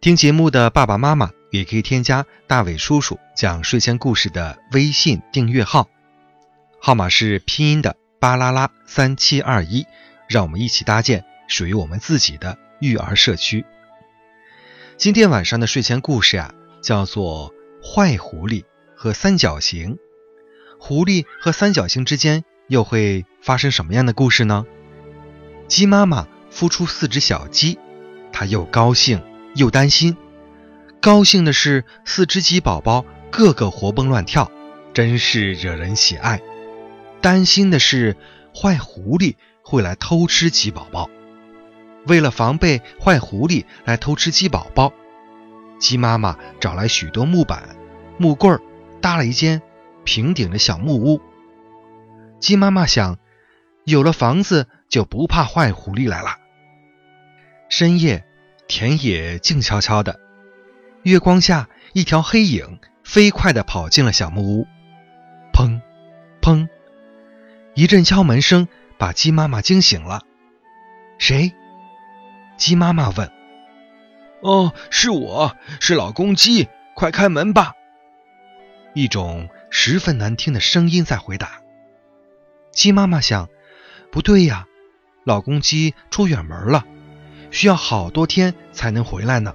听节目的爸爸妈妈也可以添加大伟叔叔讲睡前故事的微信订阅号，号码是拼音的巴拉拉三七二一，让我们一起搭建属于我们自己的育儿社区。今天晚上的睡前故事呀，叫做《坏狐狸和三角形》。狐狸和三角形之间又会发生什么样的故事呢？鸡妈妈孵出四只小鸡，它又高兴。又担心，高兴的是四只鸡宝宝个个活蹦乱跳，真是惹人喜爱；担心的是坏狐狸会来偷吃鸡宝宝。为了防备坏狐狸来偷吃鸡宝宝，鸡妈妈找来许多木板、木棍儿，搭了一间平顶的小木屋。鸡妈妈想，有了房子就不怕坏狐狸来了。深夜。田野静悄悄的，月光下，一条黑影飞快地跑进了小木屋。砰，砰！一阵敲门声把鸡妈妈惊醒了。谁？鸡妈妈问。哦，是我，是老公鸡，快开门吧！一种十分难听的声音在回答。鸡妈妈想，不对呀，老公鸡出远门了。需要好多天才能回来呢。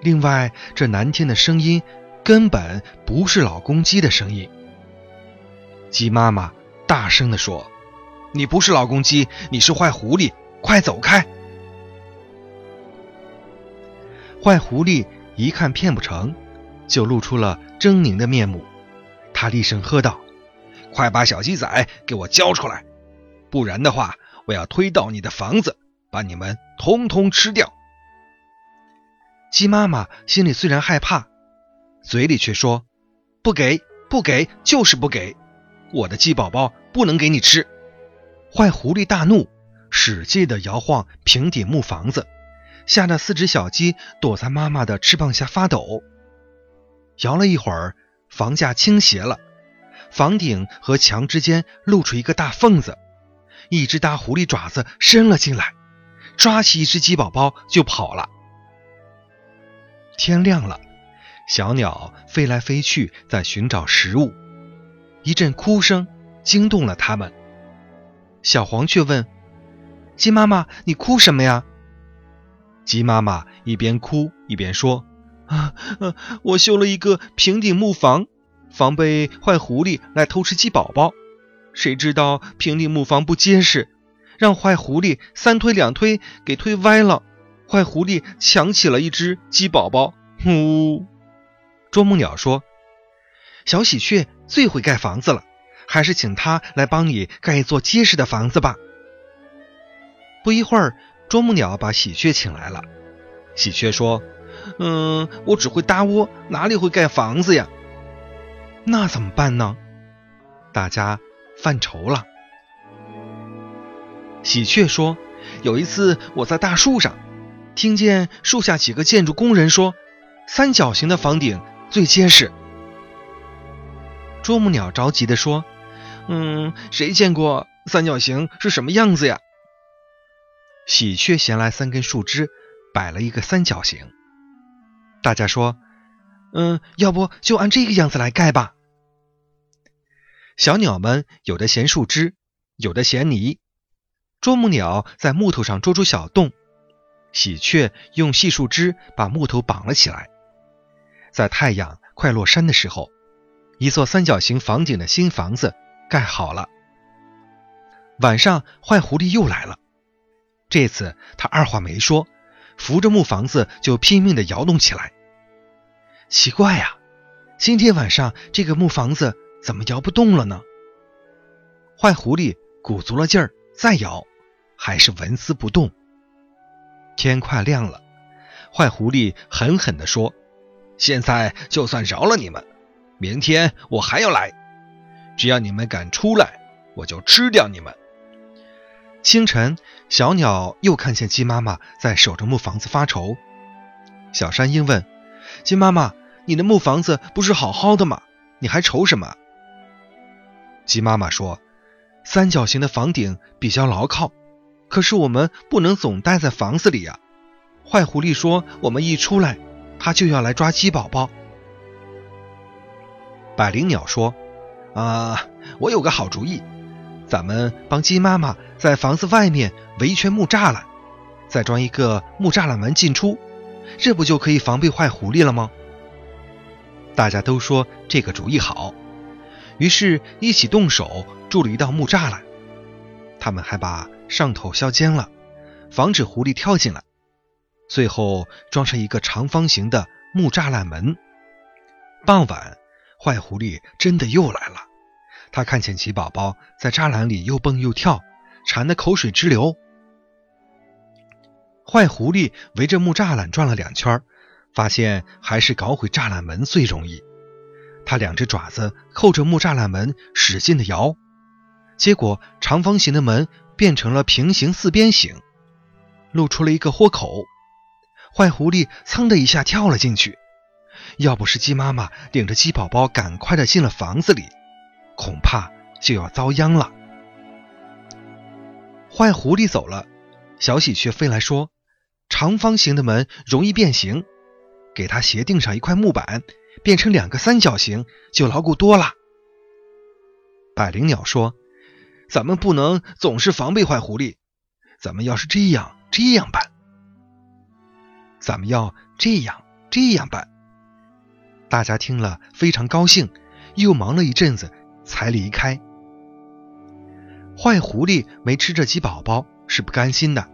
另外，这难听的声音根本不是老公鸡的声音。鸡妈妈大声地说：“你不是老公鸡，你是坏狐狸，快走开！”坏狐狸一看骗不成，就露出了狰狞的面目。他厉声喝道：“快把小鸡仔给我交出来，不然的话，我要推倒你的房子！”把你们通通吃掉！鸡妈妈心里虽然害怕，嘴里却说：“不给，不给，就是不给！我的鸡宝宝不能给你吃！”坏狐狸大怒，使劲地摇晃平顶木房子，吓得四只小鸡躲在妈妈的翅膀下发抖。摇了一会儿，房架倾斜了，房顶和墙之间露出一个大缝子，一只大狐狸爪子伸了进来。抓起一只鸡宝宝就跑了。天亮了，小鸟飞来飞去，在寻找食物。一阵哭声惊动了它们。小黄却问：“鸡妈妈，你哭什么呀？”鸡妈妈一边哭一边说：“啊，我修了一个平顶木房，防备坏狐狸来偷吃鸡宝宝。谁知道平顶木房不结实。”让坏狐狸三推两推给推歪了，坏狐狸抢起了一只鸡宝宝。呜！啄木鸟说：“小喜鹊最会盖房子了，还是请它来帮你盖一座结实的房子吧。”不一会儿，啄木鸟把喜鹊请来了。喜鹊说：“嗯，我只会搭窝，哪里会盖房子呀？那怎么办呢？”大家犯愁了。喜鹊说：“有一次，我在大树上，听见树下几个建筑工人说，三角形的房顶最结实。”啄木鸟着急地说：“嗯，谁见过三角形是什么样子呀？”喜鹊衔来三根树枝，摆了一个三角形。大家说：“嗯，要不就按这个样子来盖吧。”小鸟们有的衔树枝，有的衔泥。啄木鸟在木头上捉出小洞，喜鹊用细树枝把木头绑了起来。在太阳快落山的时候，一座三角形房顶的新房子盖好了。晚上，坏狐狸又来了，这次他二话没说，扶着木房子就拼命地摇动起来。奇怪呀，今天晚上这个木房子怎么摇不动了呢？坏狐狸鼓足了劲儿，再摇。还是纹丝不动。天快亮了，坏狐狸狠狠地说：“现在就算饶了你们，明天我还要来。只要你们敢出来，我就吃掉你们。”清晨，小鸟又看见鸡妈妈在守着木房子发愁。小山鹰问：“鸡妈妈，你的木房子不是好好的吗？你还愁什么？”鸡妈妈说：“三角形的房顶比较牢靠，可是我们不能总待在房子里呀。坏狐狸说，我们一出来，它就要来抓鸡宝宝。”百灵鸟说：“啊，我有个好主意，咱们帮鸡妈妈在房子外面围一圈木栅栏，再装一个木栅栏门进出，这不就可以防备坏狐狸了吗？”大家都说这个主意好。于是，一起动手筑了一道木栅栏。他们还把上头削尖了，防止狐狸跳进来。最后装上一个长方形的木栅栏门。傍晚，坏狐狸真的又来了。他看见鸡宝宝在栅栏里又蹦又跳，馋得口水直流。坏狐狸围着木栅栏转了两圈，发现还是搞毁栅栏门最容易。他两只爪子扣着木栅栏门，使劲的摇，结果长方形的门变成了平行四边形，露出了一个豁口。坏狐狸噌的一下跳了进去，要不是鸡妈妈领着鸡宝宝赶快的进了房子里，恐怕就要遭殃了。坏狐狸走了，小喜鹊飞来说：“长方形的门容易变形，给它斜钉上一块木板。”变成两个三角形就牢固多了。百灵鸟说：“咱们不能总是防备坏狐狸，咱们要是这样这样办，咱们要这样这样办。”大家听了非常高兴，又忙了一阵子才离开。坏狐狸没吃着鸡宝宝是不甘心的，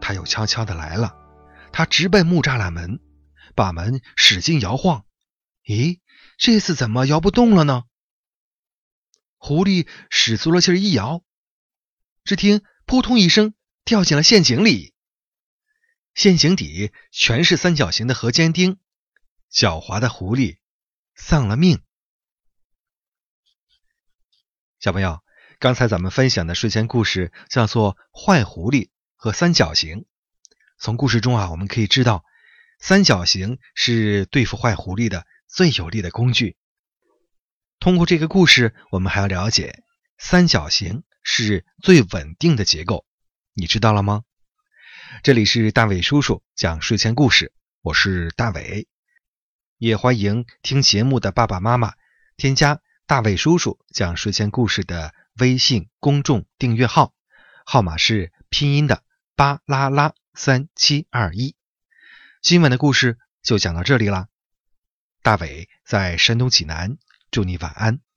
他又悄悄的来了，他直奔木栅栏门，把门使劲摇晃。咦，这次怎么摇不动了呢？狐狸使足了劲儿一摇，只听“扑通”一声，掉进了陷阱里。陷阱底全是三角形的合尖钉，狡猾的狐狸丧了命。小朋友，刚才咱们分享的睡前故事叫做《坏狐狸和三角形》。从故事中啊，我们可以知道，三角形是对付坏狐狸的。最有力的工具。通过这个故事，我们还要了解三角形是最稳定的结构，你知道了吗？这里是大伟叔叔讲睡前故事，我是大伟，也欢迎听节目的爸爸妈妈添加大伟叔叔讲睡前故事的微信公众订阅号，号码是拼音的巴拉拉三七二一。今晚的故事就讲到这里啦。大伟在山东济南，祝你晚安。